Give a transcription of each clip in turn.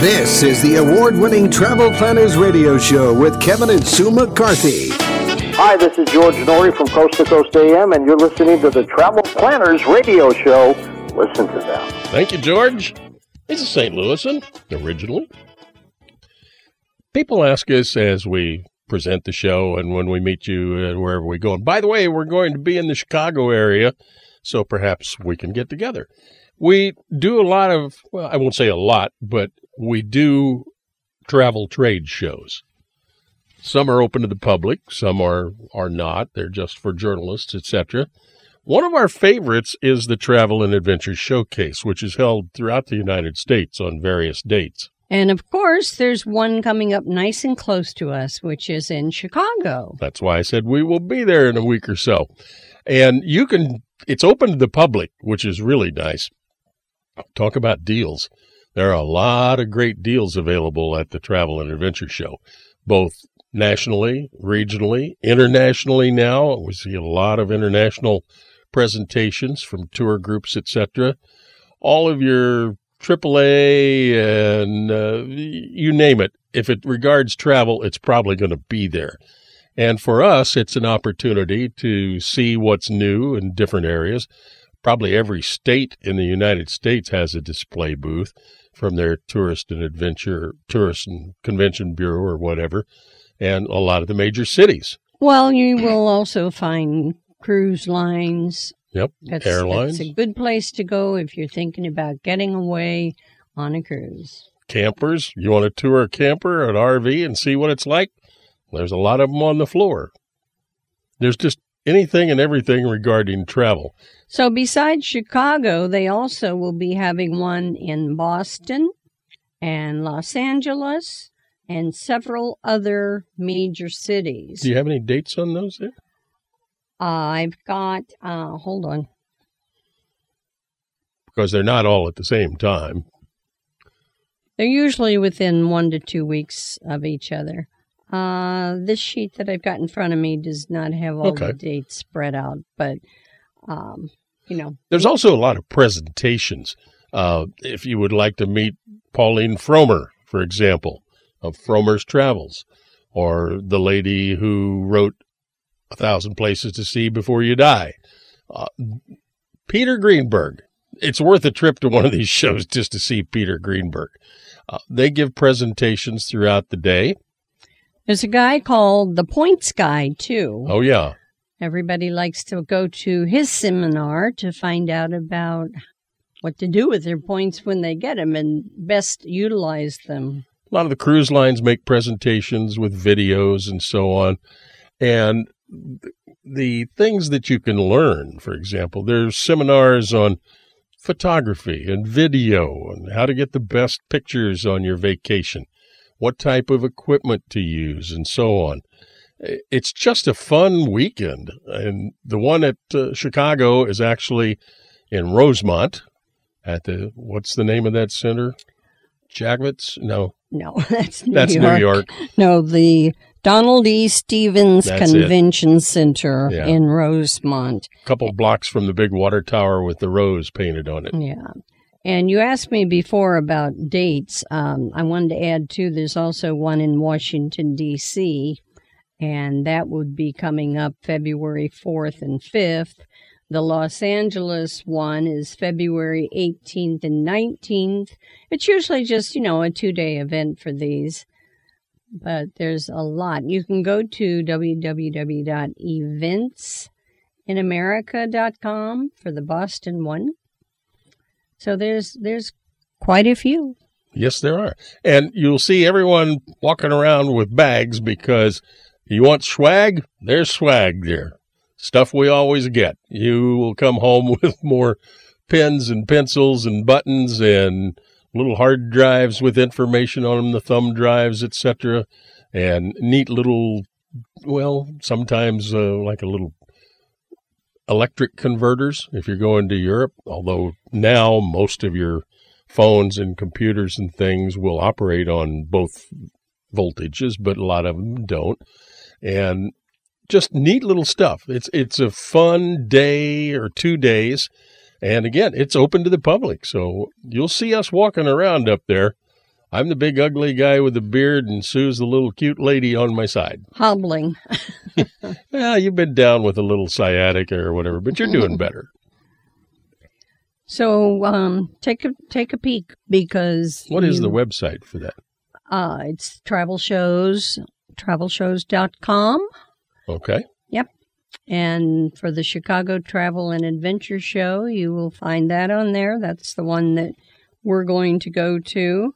This is the award winning Travel Planners Radio Show with Kevin and Sue McCarthy. Hi, this is George Noory from Coast to Coast AM, and you're listening to the Travel Planners Radio Show. Listen to them. Thank you, George. He's a St. Louisan, originally. People ask us as we present the show and when we meet you uh, wherever we go. And by the way, we're going to be in the Chicago area, so perhaps we can get together. We do a lot of, well, I won't say a lot, but we do travel trade shows. Some are open to the public, some are are not. They're just for journalists, etc. One of our favorites is the Travel and Adventure Showcase, which is held throughout the United States on various dates. And of course, there's one coming up nice and close to us, which is in Chicago. That's why I said we will be there in a week or so. And you can, it's open to the public, which is really nice. Talk about deals. There are a lot of great deals available at the Travel and Adventure Show, both nationally, regionally, internationally now. We see a lot of international presentations from tour groups, etc. All of your AAA and uh, you name it. If it regards travel, it's probably going to be there. And for us, it's an opportunity to see what's new in different areas. Probably every state in the United States has a display booth from their tourist and adventure, tourist and convention bureau or whatever, and a lot of the major cities. Well, you will also find cruise lines. Yep, That's, airlines. It's a good place to go if you're thinking about getting away on a cruise. Campers, you want to tour a camper, an RV, and see what it's like? There's a lot of them on the floor. There's just anything and everything regarding travel. So, besides Chicago, they also will be having one in Boston and Los Angeles and several other major cities. Do you have any dates on those there? I've got, uh, hold on. Because they're not all at the same time. They're usually within one to two weeks of each other. Uh, this sheet that I've got in front of me does not have all Okay. the dates spread out, but, um, you know, There's also a lot of presentations. Uh, if you would like to meet Pauline Frommer, for example, of Frommer's Travels, or the lady who wrote A Thousand Places to See Before You Die, uh, Peter Greenberg. It's worth a trip to one of these shows just to see Peter Greenberg. Uh, they give presentations throughout the day. There's a guy called the Points Guy, too. Oh, yeah. Everybody likes to go to his seminar to find out about what to do with their points when they get them and best utilize them. A lot of the cruise lines make presentations with videos and so on. And the things that you can learn, for example, there's seminars on photography and video and how to get the best pictures on your vacation, what type of equipment to use, and so on. It's just a fun weekend. And the one at uh, Chicago is actually in Rosemont at the, what's the name of that center? Javits? No, No, that's New that's York. New York. No, the Donald E. Stephens That's it. Convention Center Yeah. in Rosemont. A couple blocks from the big water tower with the rose painted on it. Yeah. And you asked me before about dates. Um, I wanted to add, too, there's also one in Washington, D.C., and that would be coming up February 4th and 5th. The Los Angeles one is February 18th and 19th. It's usually just, you know, a two day event for these, but there's a lot. You can go to www.eventsinamerica.com for the Boston one. So there's there's quite a few. Yes, there are. And you'll see everyone walking around with bags because you want swag? There's swag there. Stuff we always get. You will come home with more pens and pencils and buttons and little hard drives with information on them, the thumb drives, etc. And neat little, well, sometimes uh, like a little electric converters if you're going to Europe. Although now most of your phones and computers and things will operate on both voltages, but a lot of them don't. And just neat little stuff. It's it's a fun day or two days, and again, it's open to the public, so you'll see us walking around up there I'm the big ugly guy with the beard, and Sue's the little cute lady on my side. Hobbling. Well, you've been down with a little sciatica or whatever, but you're doing better. So um, take a take a peek because What is you- the website for that? Uh, it's travel shows, travelshows.com. Okay. Yep. And for the Chicago Travel and Adventure Show, you will find that on there. That's the one that we're going to go to.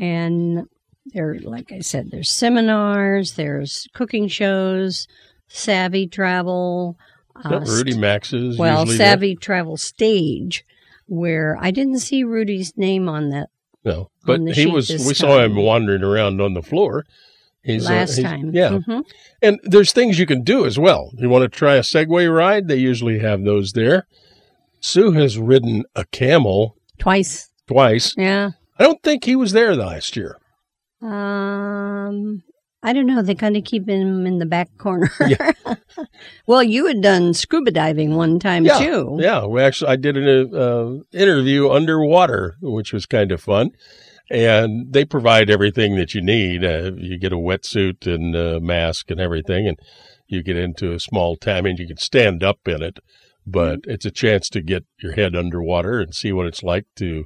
And there, like I said, there's seminars, there's cooking shows, Savvy Travel. uh, Rudy Max is well. Savvy Travel Stage, where I didn't see Rudy's name on that No, but he was. We saw him wandering around on the floor. He's uh, last he's- time. Yeah, Mhm. and there's things you can do as well. You want to try a Segway ride? They usually have those there. Sue has ridden a camel Twice. twice. Yeah. I don't think he was there last year. Um, I don't know. They kind of keep him in the back corner. Yeah. well, you had done scuba diving one time Yeah, too. Yeah, we actually I did an uh, interview underwater, which was kind of fun. And they provide everything that you need. Uh, you get a wetsuit and a mask and everything, and you get into a small tank. I mean, you can stand up in it, but it's a chance to get your head underwater and see what it's like to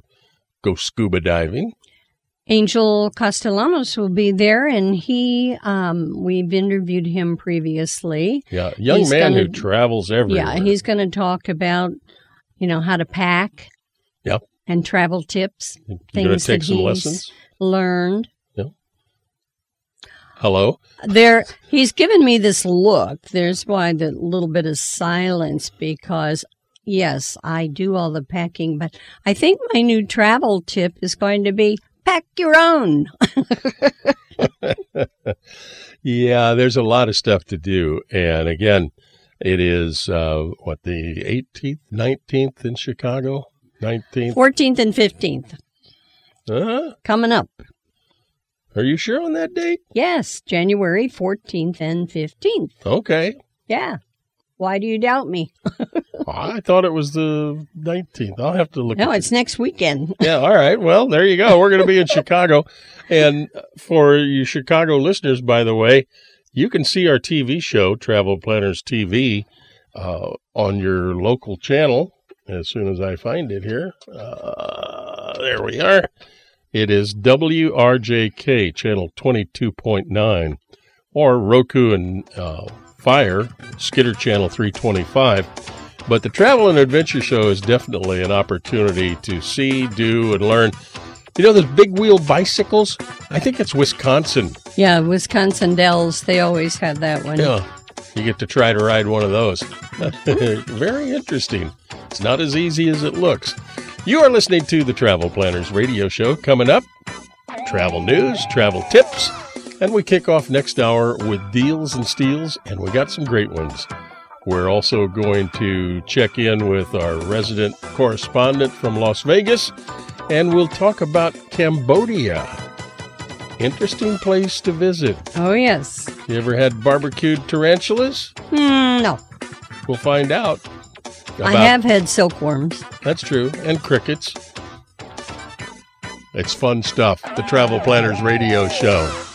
go scuba diving. Angel Castellanos will be there, and he, um, we've interviewed him previously. Yeah, young He's man who gonna- travels everywhere. Yeah, he's going to talk about, you know, how to pack. Yep. And travel tips You're things to take that some he's- lessons. learned. Hello. There, he's given me this look. There's why the little bit of silence because, yes, I do all the packing, but I think my new travel tip is going to be pack your own. Yeah, there's a lot of stuff to do. And again, it is uh, what the 18th, 19th in Chicago, 19th. 14th and 15th Uh, coming up. are you sure on that date? Yes, January 14th and 15th. Okay. Yeah. Why do you doubt me? I thought it was the 19th. I'll have to look. No, it's next weekend. Yeah, all right. Well, there you go. We're going to be in Chicago. And for you Chicago listeners, by the way, you can see our TV show, Travel Planners TV, uh, on your local channel as soon as I find it here. Uh, there we are. It is WRJK, channel 22.9, or Roku and uh, Fire, Skitter channel 325. But the Travel and Adventure Show is definitely an opportunity to see, do, and learn. You know those big wheel bicycles? I think it's Wisconsin. Yeah, Wisconsin Dells, they always had that one. Yeah. You get to try to ride one of those. Very interesting. It's not as easy as it looks. You are listening to the Travel Planners Radio Show. Coming up, travel news, travel tips, and we kick off next hour with deals and steals, and we got some great ones. We're also going to check in with our resident correspondent from Las Vegas, and we'll talk about Cambodia. Interesting place to visit. Oh, yes. You ever had barbecued tarantulas? Hmm, no. We'll find out. I have had silkworms. That's true. And crickets. It's fun stuff. The Travel Planners Radio Show.